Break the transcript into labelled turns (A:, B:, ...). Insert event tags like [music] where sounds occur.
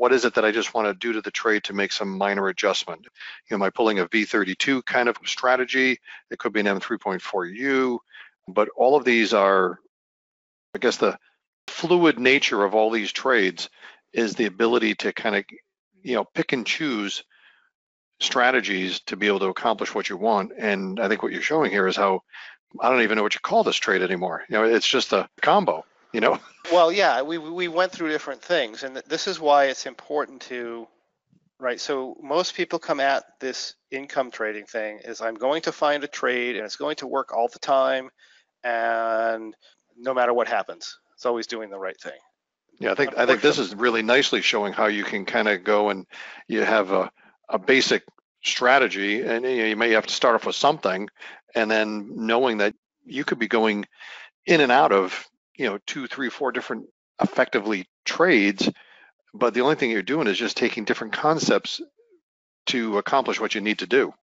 A: what is it that I just want to do to the trade to make some minor adjustment? You know, am I pulling a V32 kind of strategy? It could be an M3.4U, but all of these are, I guess the fluid nature of all these trades is the ability to kind of, you know, pick and choose strategies to be able to accomplish what you want. And I think what you're showing here is how I don't even know what you call this trade anymore. You know, it's just a combo. [laughs] You know.
B: Well, yeah, we we went through different things, and this is why it's important to, right? So most people come at this income trading thing is I'm going to find a trade and it's going to work all the time, and no matter what happens, it's always doing the right thing.
A: Yeah, I think I think this is really nicely showing how you can kind of go and you have a a basic strategy, and you, know, you may have to start off with something, and then knowing that you could be going in and out of you know two, three, four different effectively trades, but the only thing you're doing is just taking different concepts to accomplish what you need to do.